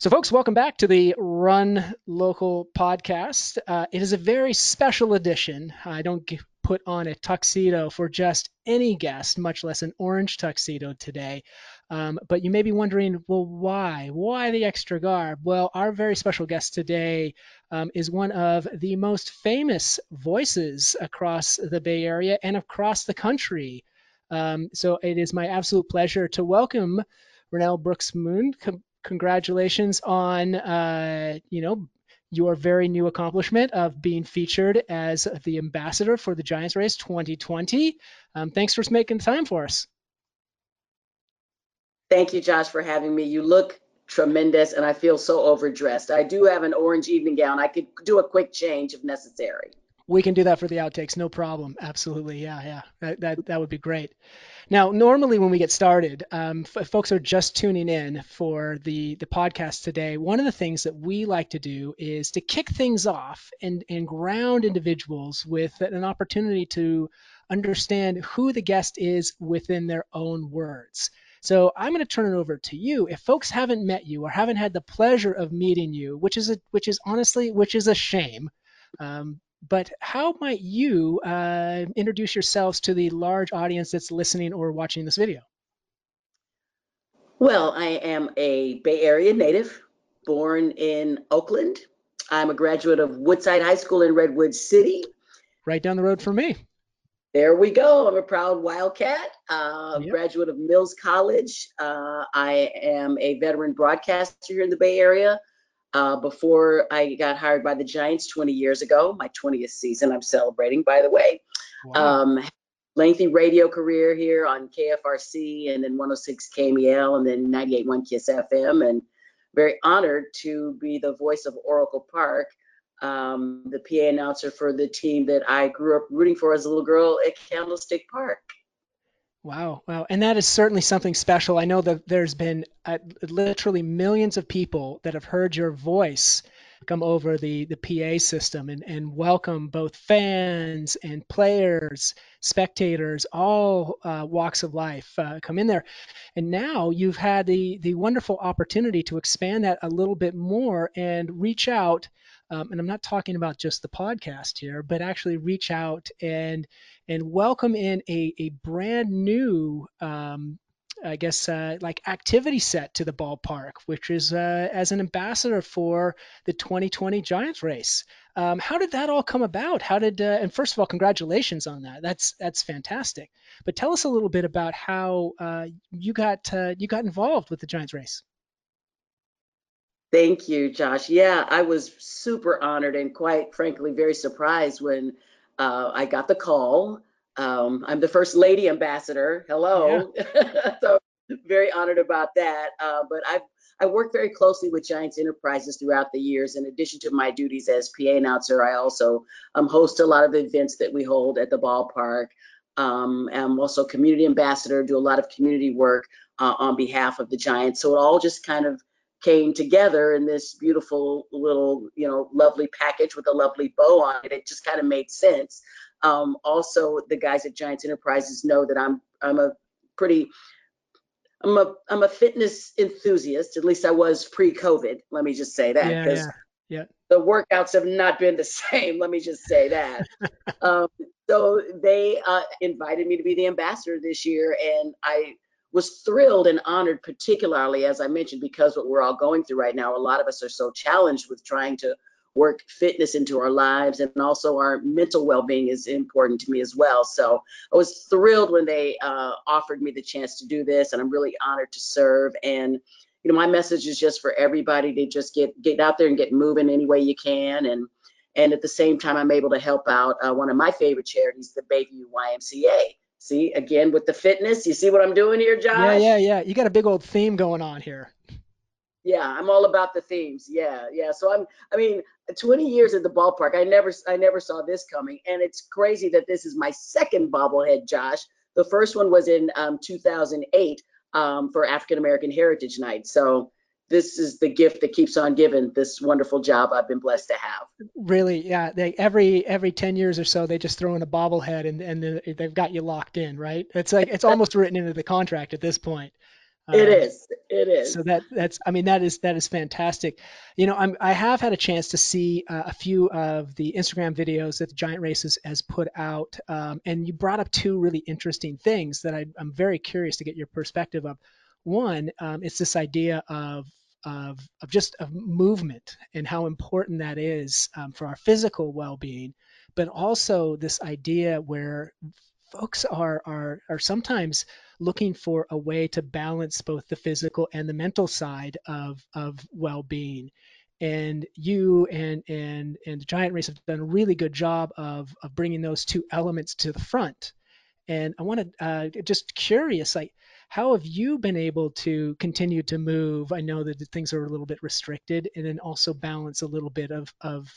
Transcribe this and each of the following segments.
So, folks, welcome back to the Run Local podcast. Uh, it is a very special edition. I don't g- put on a tuxedo for just any guest, much less an orange tuxedo today. Um, but you may be wondering, well, why? Why the extra garb? Well, our very special guest today um, is one of the most famous voices across the Bay Area and across the country. Um, so, it is my absolute pleasure to welcome Renel Brooks Moon congratulations on uh, you know your very new accomplishment of being featured as the ambassador for the Giants Race 2020. Um, thanks for making time for us. Thank you, Josh, for having me. You look tremendous, and I feel so overdressed. I do have an orange evening gown. I could do a quick change if necessary. We can do that for the outtakes, no problem. Absolutely, yeah, yeah, that that, that would be great. Now, normally when we get started, um, folks are just tuning in for the, the podcast today. One of the things that we like to do is to kick things off and, and ground individuals with an opportunity to understand who the guest is within their own words. So I'm going to turn it over to you. If folks haven't met you or haven't had the pleasure of meeting you, which is a, which is honestly which is a shame, um, but how might you uh, introduce yourselves to the large audience that's listening or watching this video? Well, I am a Bay Area native, born in Oakland. I'm a graduate of Woodside High School in Redwood City. Right down the road from me. There we go. I'm a proud Wildcat, uh, yep. graduate of Mills College. Uh, I am a veteran broadcaster here in the Bay Area. Uh, before I got hired by the Giants 20 years ago, my 20th season, I'm celebrating, by the way. Wow. Um, lengthy radio career here on KFRC and then 106 KMEL and then 98.1 Kiss FM. And very honored to be the voice of Oracle Park, um, the PA announcer for the team that I grew up rooting for as a little girl at Candlestick Park. Wow, wow. And that is certainly something special. I know that there's been uh, literally millions of people that have heard your voice come over the, the PA system and, and welcome both fans and players, spectators, all uh, walks of life uh, come in there. And now you've had the, the wonderful opportunity to expand that a little bit more and reach out um, and I'm not talking about just the podcast here, but actually reach out and and welcome in a, a brand new um, I guess uh, like activity set to the ballpark, which is uh, as an ambassador for the 2020 Giants race. Um, how did that all come about? How did uh, and first of all, congratulations on that. That's that's fantastic. But tell us a little bit about how uh, you got uh, you got involved with the Giants race. Thank you, Josh. Yeah, I was super honored and quite frankly very surprised when uh, I got the call. Um, I'm the first lady ambassador. Hello. Yeah. so very honored about that. Uh, but I've I work very closely with Giants Enterprises throughout the years. In addition to my duties as PA announcer, I also um, host a lot of events that we hold at the ballpark. Um, I'm also community ambassador, do a lot of community work uh, on behalf of the Giants. So it all just kind of came together in this beautiful little, you know, lovely package with a lovely bow on it. It just kind of made sense. Um, also, the guys at Giants Enterprises know that I'm I'm a pretty I'm a I'm a fitness enthusiast. At least I was pre-COVID. Let me just say that because yeah, yeah, yeah. the workouts have not been the same. Let me just say that. um, so they uh, invited me to be the ambassador this year, and I was thrilled and honored, particularly as I mentioned, because what we're all going through right now. A lot of us are so challenged with trying to work fitness into our lives and also our mental well-being is important to me as well. So i was thrilled when they uh, offered me the chance to do this and i'm really honored to serve. And you know my message is just for everybody to just get get out there and get moving any way you can. And and at the same time i'm able to help out uh, one of my favorite charities the bayview ymca See, again with the fitness, you see what I'm doing here, Josh? Yeah, yeah, yeah. You got a big old theme going on here. Yeah, I'm all about the themes. Yeah, yeah. So I'm, I mean, 20 years at the ballpark, I never, I never saw this coming, and it's crazy that this is my second bobblehead, Josh. The first one was in um, 2008 um, for African American Heritage Night. So this is the gift that keeps on giving this wonderful job I've been blessed to have. Really, yeah. They every every ten years or so they just throw in a bobblehead and and they've got you locked in, right? It's like it's almost written into the contract at this point. it um, is. It is. So that that's I mean that is that is fantastic. You know, I'm I have had a chance to see uh, a few of the Instagram videos that the Giant Races has put out, um, and you brought up two really interesting things that I, am very curious to get your perspective of. One, um, it's this idea of of, of just of movement and how important that is um, for our physical well-being, but also this idea where folks are are are sometimes looking for a way to balance both the physical and the mental side of of well-being. And you and and and the giant race have done a really good job of of bringing those two elements to the front. And i want to uh, just curious like how have you been able to continue to move i know that things are a little bit restricted and then also balance a little bit of of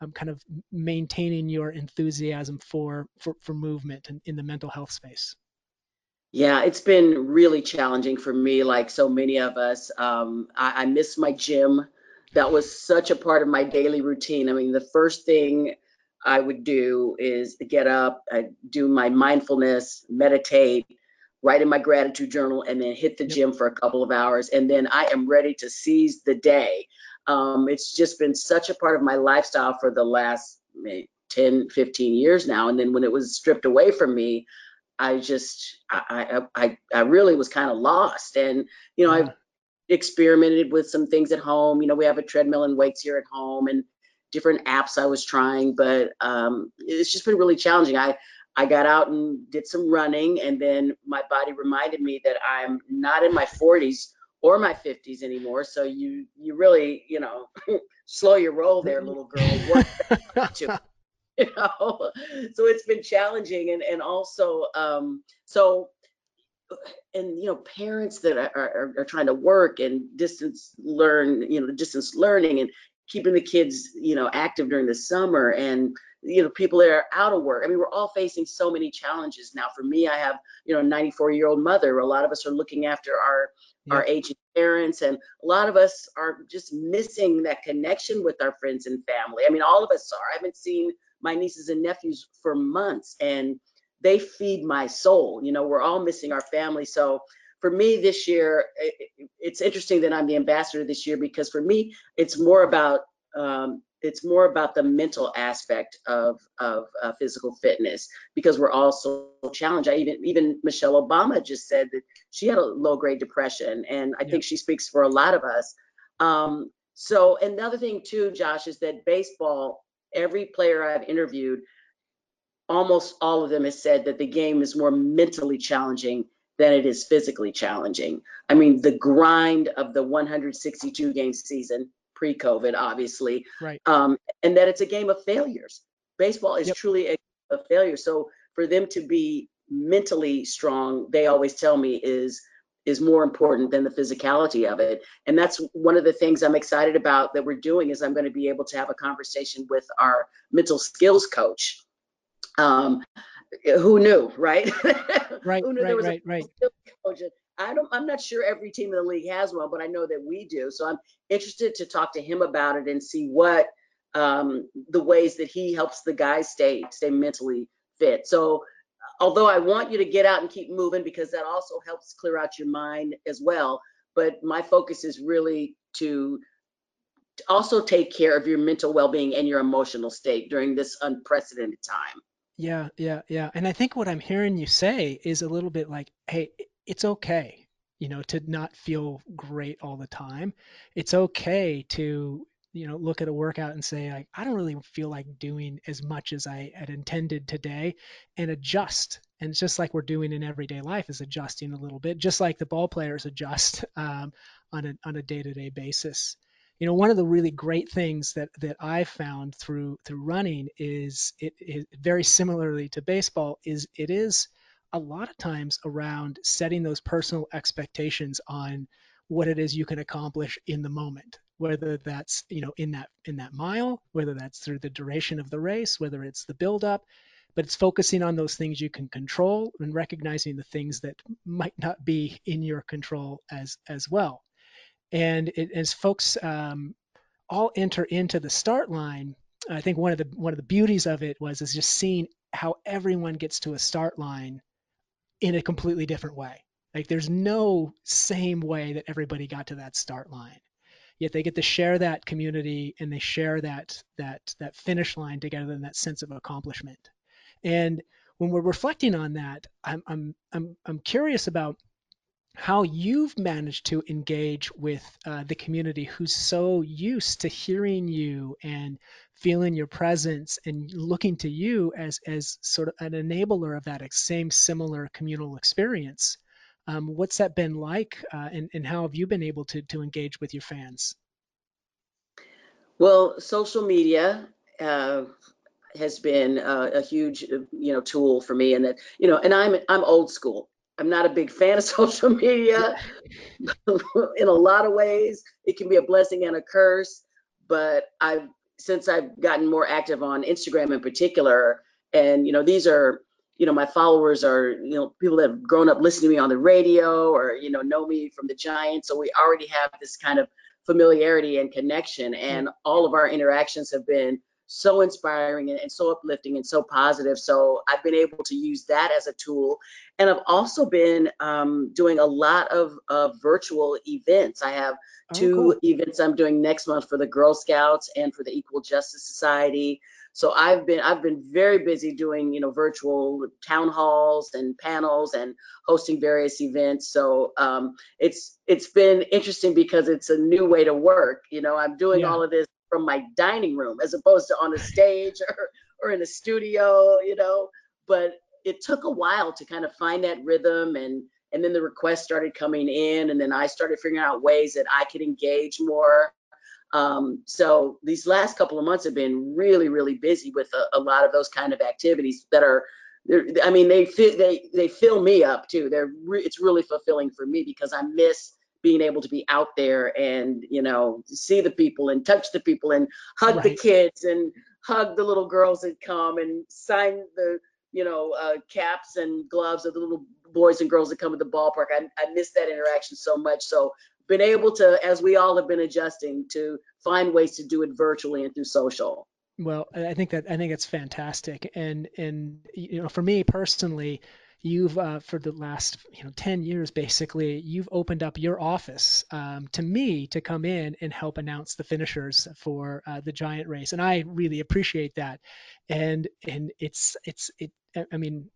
um, kind of maintaining your enthusiasm for for, for movement and in the mental health space yeah, it's been really challenging for me, like so many of us. Um, I, I miss my gym. That was such a part of my daily routine. I mean, the first thing I would do is get up, I do my mindfulness, meditate, write in my gratitude journal, and then hit the gym for a couple of hours. And then I am ready to seize the day. Um, it's just been such a part of my lifestyle for the last 10, 15 years now. And then when it was stripped away from me, I just I I I really was kind of lost, and you know yeah. I experimented with some things at home. You know, we have a treadmill and weights here at home, and different apps I was trying, but um, it's just been really challenging. I I got out and did some running, and then my body reminded me that I'm not in my 40s or my 50s anymore. So you you really you know slow your roll there, little girl. Work to you know so it's been challenging and and also um so and you know parents that are, are, are trying to work and distance learn you know distance learning and keeping the kids you know active during the summer and you know people that are out of work. I mean we're all facing so many challenges now. For me i have you know a 94 year old mother. A lot of us are looking after our yeah. our aging parents and a lot of us are just missing that connection with our friends and family. I mean all of us are. I haven't seen my nieces and nephews for months and they feed my soul. You know we're all missing our family. So for me this year it, it's interesting that i'm the ambassador this year because for me it's more about um, it's more about the mental aspect of of uh, physical fitness because we're all so challenged. I even even Michelle Obama just said that she had a low grade depression, and I think she speaks for a lot of us. Um, so another thing too, Josh, is that baseball every player I've interviewed, almost all of them has said that the game is more mentally challenging than it is physically challenging. I mean, the grind of the 162 game season pre-COVID, obviously, right? Um, and that it's a game of failures. Baseball is yep. truly a, a failure. So for them to be mentally strong, they always tell me is is more important than the physicality of it. And that's one of the things I'm excited about that we're doing is I'm going to be able to have a conversation with our mental skills coach. Um, who knew, right? Right, who knew right, there was right, a right. Coach? I don't, I'm not sure every team in the league has one, but I know that we do. So I'm interested to talk to him about it and see what um, the ways that he helps the guys stay stay mentally fit. So although I want you to get out and keep moving because that also helps clear out your mind as well. But my focus is really to also take care of your mental well-being and your emotional state during this unprecedented time. Yeah, yeah, yeah. And I think what I'm hearing you say is a little bit like, hey, it's okay, you know, to not feel great all the time. It's okay to you know look at a workout and say like i don't really feel like doing as much as i had intended today and adjust and it's just like we're doing in everyday life is adjusting a little bit just like the ball players adjust um, on a on a day-to-day basis you know one of the really great things that that i found through through running is it, it very similarly to baseball is it is a lot of times around setting those personal expectations on what it is you can accomplish in the moment whether that's you know in that in that mile whether that's through the duration of the race whether it's the build up but it's focusing on those things you can control and recognizing the things that might not be in your control as as well. And it, as folks um, all enter into the start line i think one of the one of the beauties of it was is just seeing how everyone gets to a start line in a completely different way Like there's no same way that everybody got to that start line. Yet they get to share that community and they share that that that finish line together and that sense of accomplishment. And when we're reflecting on that, I'm I'm I'm I'm curious about how you've managed to engage with uh, the community who's so used to hearing you and feeling your presence and looking to you as as sort of an enabler of that same similar communal experience. Um, what's that been like, uh, and, and how have you been able to to engage with your fans? Well, social media uh, has been uh, a huge, you know, tool for me, and that, you know, and I'm I'm old school. I'm not a big fan of social media. in a lot of ways, it can be a blessing and a curse. But I've since I've gotten more active on Instagram in particular, and you know, these are you know my followers are you know people that have grown up listening to me on the radio or you know know me from the Giants, so we already have this kind of familiarity and connection, and mm-hmm. all of our interactions have been so inspiring and, and, so uplifting and so positive. So I've been able to use that as a tool. And I've also been um, doing a lot of, of virtual events. I have oh, two cool. events I'm doing next month for the Girl Scouts and for the Equal Justice Society. So I've been I've been very busy doing you know virtual town halls and panels and hosting various events. So um, it's it's been interesting because it's a new way to work. You know I'm doing yeah. all of this from my dining room as opposed to on a stage or, or in a studio, you know. But it took a while to kind of find that rhythm and and then the requests started coming in and then I started figuring out ways that I could engage more. Um, so these last couple of months have been really, really busy with a, a lot of those kind of activities that are I mean, they they they fill me up too. They're re- it's really fulfilling for me because I miss being able to be out there and you know see the people and touch the people and hug right. the kids and hug the little girls that come and sign the you know uh, caps and gloves of the little boys and girls that come at the ballpark. I, I miss that interaction so much. So been able to, as we all have been adjusting, to find ways to do it virtually and through social. Well, I think that I think it's fantastic, and and you know, for me personally, you've uh, for the last you know 10 years basically you've opened up your office um, to me to come in and help announce the finishers for uh, the giant race and i really appreciate that. And and it's it's it i mean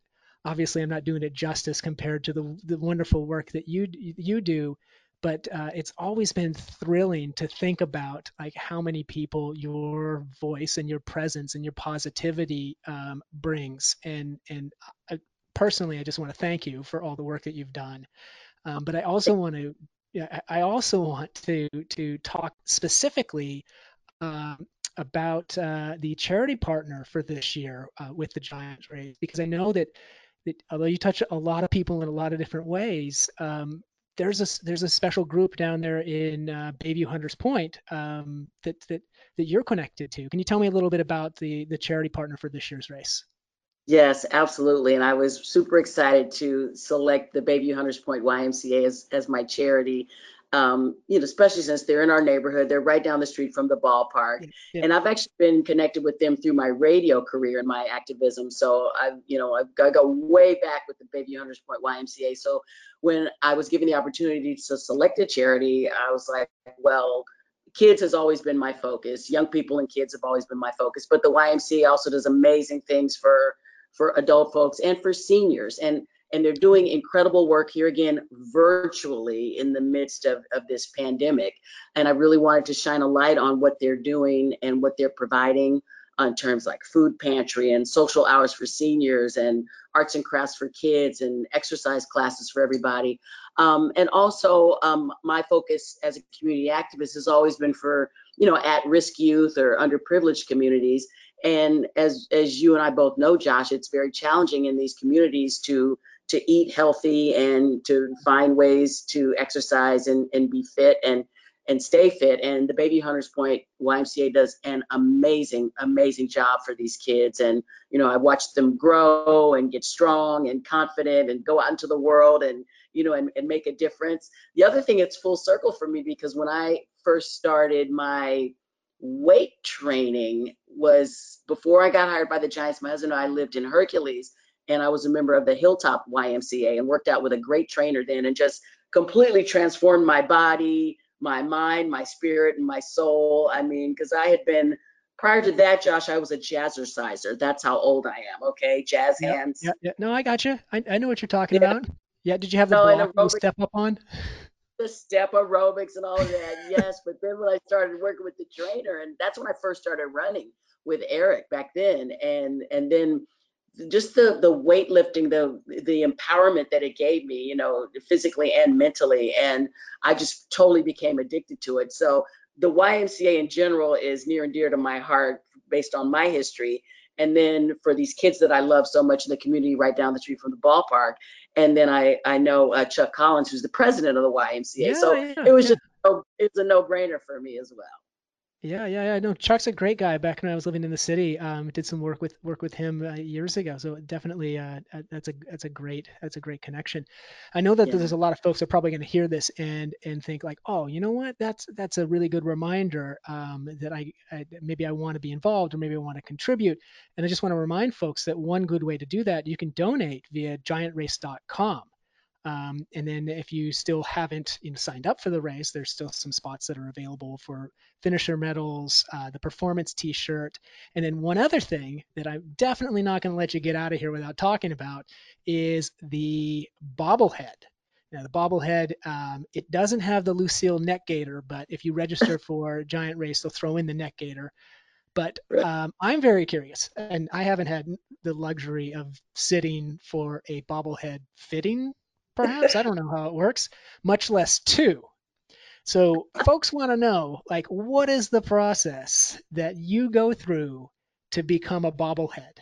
obviously i'm not doing it justice compared to the, the wonderful work that you you do but uh, it's always been thrilling to think about like how many people your voice and your presence and your positivity um, brings. And and uh, personally, I just want to thank you for all the work that you've done. Um, but I also want to, yeah, I also want to to talk specifically um, about uh, the charity partner for this year uh, with the Giants race, because I know that, that although you touch a lot of people in a lot of different ways, um, there's a there's a special group down there in uh, Bayview Hunters Point um, that that that you're connected to. Can you tell me a little bit about the the charity partner for this year's race? Yes, absolutely. And I was super excited to select the Bayview Hunters Point YMCA as, as my charity. Um, you know, especially since they're in our neighborhood, they're right down the street from the ballpark. Yeah. And I've actually been connected with them through my radio career and my activism. So I, you know, I've got to go way back with the Bayview Hunters Point YMCA. So when I was given the opportunity to select a charity, I was like, well, kids has always been my focus. Young people and kids have always been my focus. But the YMCA also does amazing things for for adult folks and for seniors. And and they're doing incredible work here again virtually in the midst of, of this pandemic. And I really wanted to shine a light on what they're doing and what they're providing on terms like food pantry and social hours for seniors and arts and crafts for kids and exercise classes for everybody. Um, and also um, my focus as a community activist has always been for, you know, at-risk youth or underprivileged communities. And as as you and I both know, Josh, it's very challenging in these communities to to eat healthy and to find ways to exercise and, and be fit and and stay fit. And the Bayview Hunters Point YMCA does an amazing, amazing job for these kids. And, you know, I watched them grow and get strong and confident and go out into the world and, you know, and, and make a difference. The other thing, it's full circle for me because when I first started my weight training was before I got hired by the Giants. My husband and I lived in Hercules, and I was a member of the Hilltop YMCA and worked out with a great trainer then and just completely transformed my body, my mind, my spirit, and my soul. I mean, because I had been prior to that, Josh, I was a jazzerciser. That's how old I am. Okay, jazz yep, hands. Yeah, yeah. No, I got you. I, I know what you're talking yeah. about. Yeah. Did you have the no, block step up on? The step aerobics and all of that. yes, but then when I started working with the trainer, and that's when I first started running with Eric back then, and and then just the the weightlifting, the the empowerment that it gave me, you know, physically and mentally, and I just totally became addicted to it. So the YMCA in general is near and dear to my heart based on my history. And then for these kids that I love so much in the community right down the street from the ballpark. And then I, I know uh, Chuck Collins, who's the president of the YMCA. Yeah, so yeah, it was yeah. just, it's a no brainer for me as well. Yeah, yeah, yeah. No, Chuck's a great guy. Back when I was living in the city, um, did some work with work with him uh, years ago. So definitely, uh, that's a that's a great that's a great connection. I know that yeah. there's a lot of folks that are probably going to hear this and and think like, oh, you know what? That's that's a really good reminder um, that I, I maybe I want to be involved or maybe I want to contribute. And I just want to remind folks that one good way to do that, you can donate via giantrace.com. Um, and then if you still haven't you know, signed up for the race, there's still some spots that are available for finisher medals, uh, the performance T-shirt, and then one other thing that I'm definitely not going to let you get out of here without talking about is the bobblehead. Now the bobblehead, um, it doesn't have the Lucille neck gaiter, but if you register for Giant Race, they'll throw in the neck gaiter. But um, I'm very curious, and I haven't had the luxury of sitting for a bobblehead fitting perhaps. I don't know how it works, much less two. So folks want to know, like, what is the process that you go through to become a bobblehead?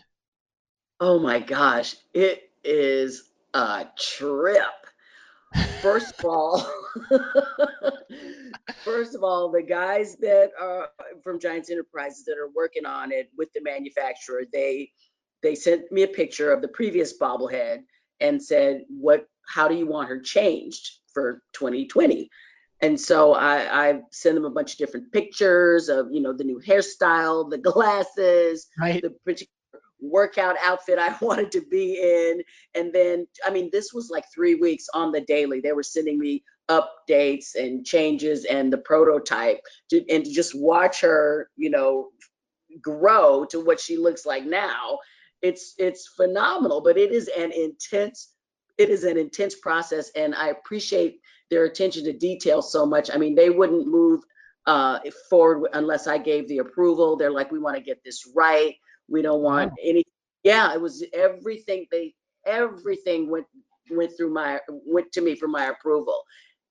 Oh my gosh, it is a trip. First of all, first of all, the guys that are from Giants Enterprises that are working on it with the manufacturer, they they sent me a picture of the previous bobblehead and said, "What how do you want her changed for 2020? And so I, I send them a bunch of different pictures of, you know, the new hairstyle, the glasses, right. the particular workout outfit I wanted to be in. And then, I mean, this was like three weeks on the daily. They were sending me updates and changes and the prototype to, and to just watch her, you know, grow to what she looks like now. It's it's phenomenal, but it is an intense it is an intense process and I appreciate their attention to detail so much. I mean, they wouldn't move uh, forward unless I gave the approval. They're like, we want to get this right. We don't want wow. any. Yeah, it was everything. They everything went went through my went to me for my approval,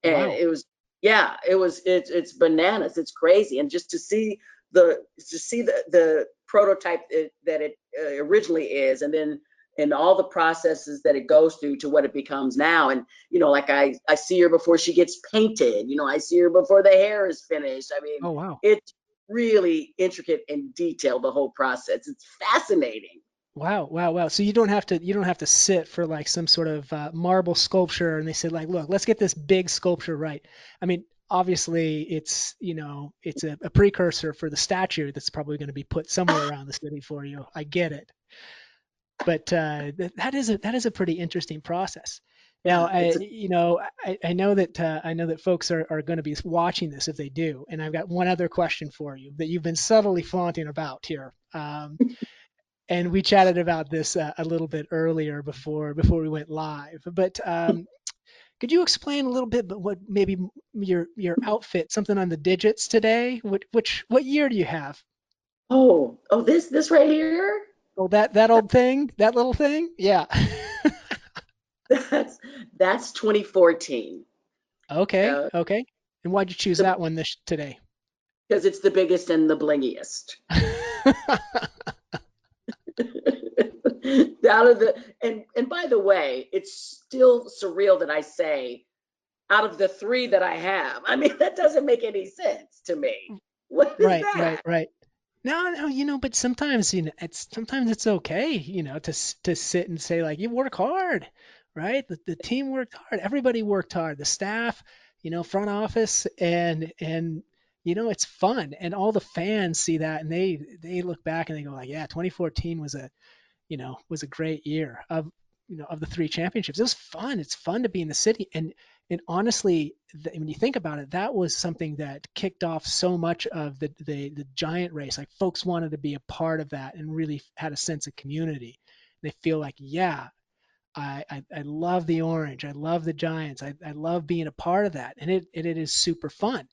and wow. it was yeah, it was it's it's bananas. It's crazy, and just to see the to see the the prototype that it uh, originally is, and then and all the processes that it goes through to what it becomes now. And you know, like I I see her before she gets painted. You know, I see her before the hair is finished. I mean, oh wow, it's really intricate and detailed the whole process. It's fascinating. Wow, wow, wow. So you don't have to you don't have to sit for like some sort of uh, marble sculpture and they said like, look, let's get this big sculpture right. I mean, obviously it's you know it's a, a precursor for the statue that's probably going to be put somewhere around the city for you. I get it but uh, that is a that is a pretty interesting process. Now, I, you know, I, I know that uh, I know that folks are, are going to be watching this if they do, and I've got one other question for you that you've been subtly flaunting about here. Um, and we chatted about this uh, a little bit earlier before before we went live. But um, could you explain a little bit, but what maybe your your outfit, something on the digits today? What which what year do you have? Oh, oh, this this right here. Oh, that that old thing, that little thing, yeah. that's that's 2014. Okay, uh, okay. And why'd you choose the, that one this today? Because it's the biggest and the blingiest. out of the and and by the way, it's still surreal that I say out of the three that I have. I mean, that doesn't make any sense to me. What is right, that? right, right. No, no, you know, but sometimes you know, it's sometimes it's okay, you know, to to sit and say like you work hard, right? The, the team worked hard, everybody worked hard, the staff, you know, front office, and and you know, it's fun, and all the fans see that, and they they look back and they go like, yeah, 2014 was a you know, was a great year. Of you know of the three championships. It was fun. It's fun to be in the city, and and honestly, when you think about it, that was something that kicked off so much of the, the the giant race. Like folks wanted to be a part of that and really had a sense of community. They feel like, yeah, I, I, I love the orange. I love the Giants. I, I love being a part of that, and it it, it is super fun.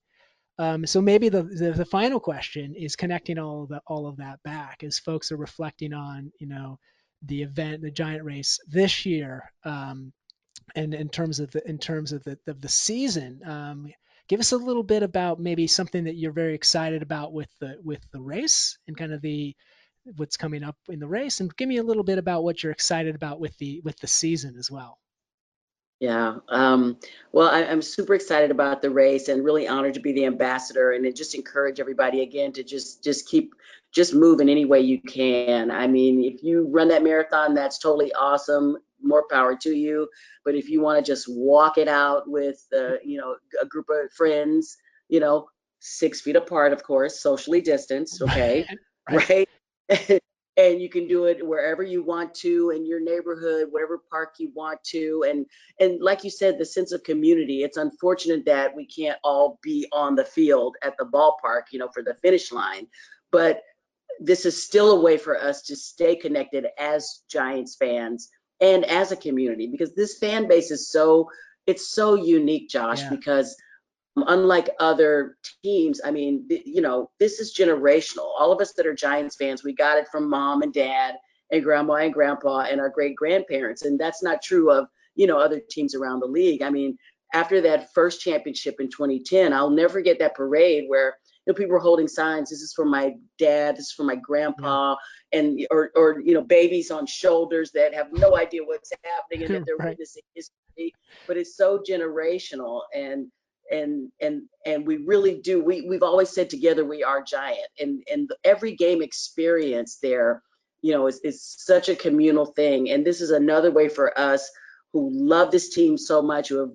Um, so maybe the, the, the final question is connecting all of that all of that back as folks are reflecting on you know the event, the giant race this year, um, and in terms of the in terms of the of the season. Um, give us a little bit about maybe something that you're very excited about with the with the race and kind of the what's coming up in the race and give me a little bit about what you're excited about with the with the season as well yeah um, well I, am super excited about the race and really honored to be the ambassador and just encourage everybody again to just just keep just move in any way you can. I mean if you run that marathon that's totally awesome more power to you. But if you want to just walk it out with uh, you know a group of friends you know six feet apart of course socially distanced okay right, right? and you can do it wherever you want to in your neighborhood whatever park you want to. And and like you said the sense of community it's unfortunate that we can't all be on the field at the ballpark you know for the finish line. But this is still a way for us to stay connected as giants fans and as a community because this fan base is so it's so unique josh yeah. because unlike other teams, I mean, you know, this is generational. All of us that are Giants fans, we got it from mom and dad and grandma and grandpa and our great grandparents. And that's not true of, you know, other teams around the league. I mean, after that first championship in 2010, I'll never forget that parade where you know people were holding signs. This is for my dad. This is for my grandpa, yeah. and or or you know babies on shoulders that have no idea what's happening and that they're right. witnessing history. But it's so generational, and and and and we really do we we've always said together we are giant and and every game experience there you know is, is such a communal thing and this is another way for us who love this team so much who have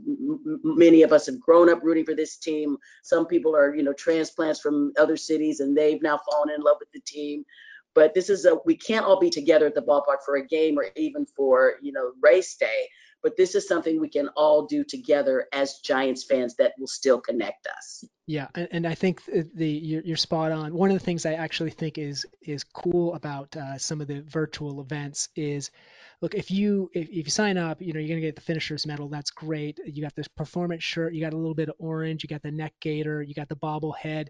many of us have grown up rooting for this team some people are you know transplants from other cities and they've now fallen in love with the team but this is a we can't all be together at the ballpark for a game or even for you know race day but this is something we can all do together as Giants fans that will still connect us. Yeah, and, and I think the you're, you're, spot on. One of the things I actually think is is cool about uh, some of the virtual events is, look, if you if, if you sign up, you know you're gonna get the finishers medal. That's great. You got this performance shirt. You got a little bit of orange. You got the neck gaiter. You got the bobblehead.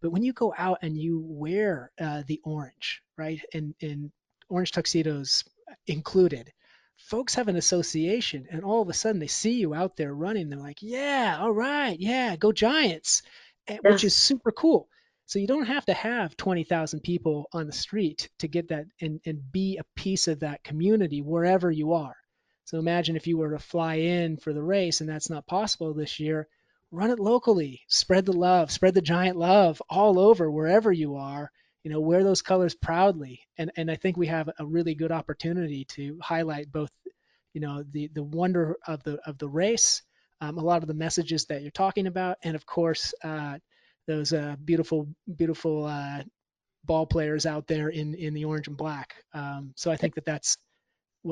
But when you go out and you wear uh, the orange, right, and and orange tuxedos included, folks have an association and all of a sudden they see you out there running they're like yeah all right yeah go giants yeah. which is super cool so you don't have to have 20,000 people on the street to get that and, and be a piece of that community wherever you are. So imagine if you were to fly in for the race and that's not possible this year run it locally spread the love spread the giant love all over wherever you are you know wear those colors proudly. And and i think we have a really good opportunity to highlight both you know the the wonder of the of the race um, a lot of the messages that you're talking about and of course uh, those uh, beautiful beautiful uh, ball players out there in in the orange and black um, so i think that that's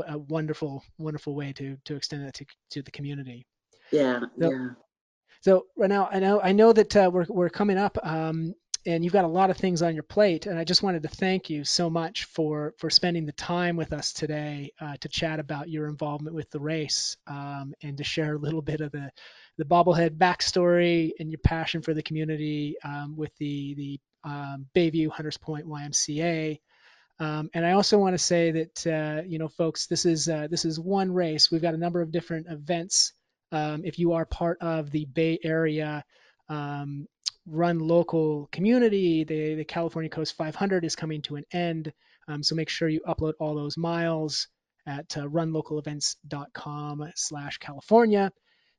a wonderful wonderful way to to extend that to, to the community yeah so, yeah so right now i know i know that uh, we're, we're coming up um, and you've got a lot of things on your plate. And I just wanted to thank you so much for for spending the time with us today uh, to chat about your involvement with the race um, and to share a little bit of the the bobblehead backstory and your passion for the community um, with the the um, Bayview Hunters Point YMCA. Um, and I also want to say that uh, you know, folks, this is uh, this is one race. We've got a number of different events. Um, if you are part of the Bay Area um, run local community. The, the California Coast 500 is coming to an end. Um, so make sure you upload all those miles at uh, runlocalevents.com slash California.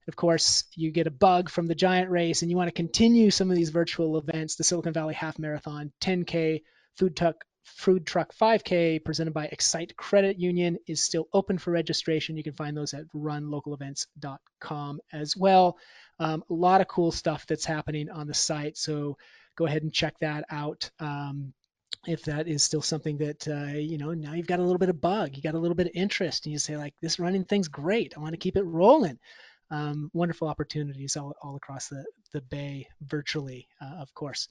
Of course, you get a bug from the giant race and you want to continue some of these virtual events, the Silicon Valley Half Marathon, 10K, Food Truck, Food Truck 5K presented by Excite Credit Union is still open for registration. You can find those at runlocalevents.com as well. Um, a lot of cool stuff that's happening on the site. So go ahead and check that out. Um, if that is still something that uh, you know now you've got a little bit of bug you got a little bit of interest and you say like this running thing's great i want to keep it rolling um, wonderful opportunities all, all across the, the bay virtually uh, of course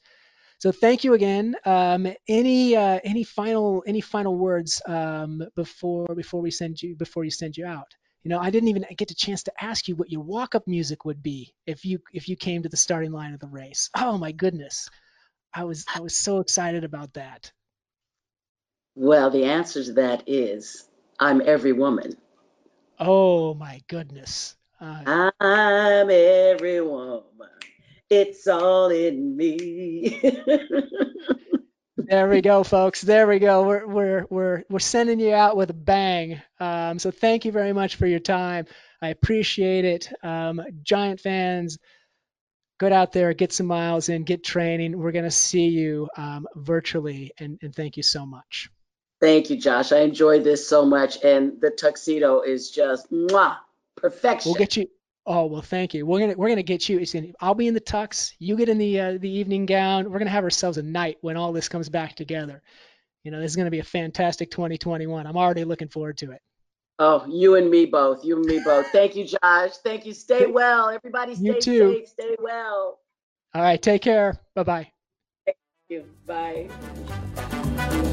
so thank you again um, any uh, any final any final words um, before before we send you before you send you out you know i didn't even get a chance to ask you what your walk-up music would be if you if you came to the starting line of the race oh my goodness I was I was so excited about that. Well, the answer to that is I'm every woman. Oh my goodness. I'm every woman. It's all in me. there we go, folks. There we go. We're we're we're we're sending you out with a bang. Um, so thank you very much for your time. I appreciate it. Um, Giant fans, get out there, get some miles in, get training. We're going to see you um, virtually, and, and thank you so much. Thank you, Josh. I enjoyed this so much, and the tuxedo is just mwah, perfection. We'll get you. Oh well, thank you. We're gonna we're gonna get you. Gonna, I'll be in the tux. You get in the uh, the evening gown. We're gonna have ourselves a night when all this comes back together. You know, this is gonna be a fantastic 2021. I'm already looking forward to it. Oh, you and me both. You and me both. Thank you, Josh. Thank you. Stay well. Everybody stay you too. safe. Stay well. All right. Take care. Bye-bye. Thank you. Bye.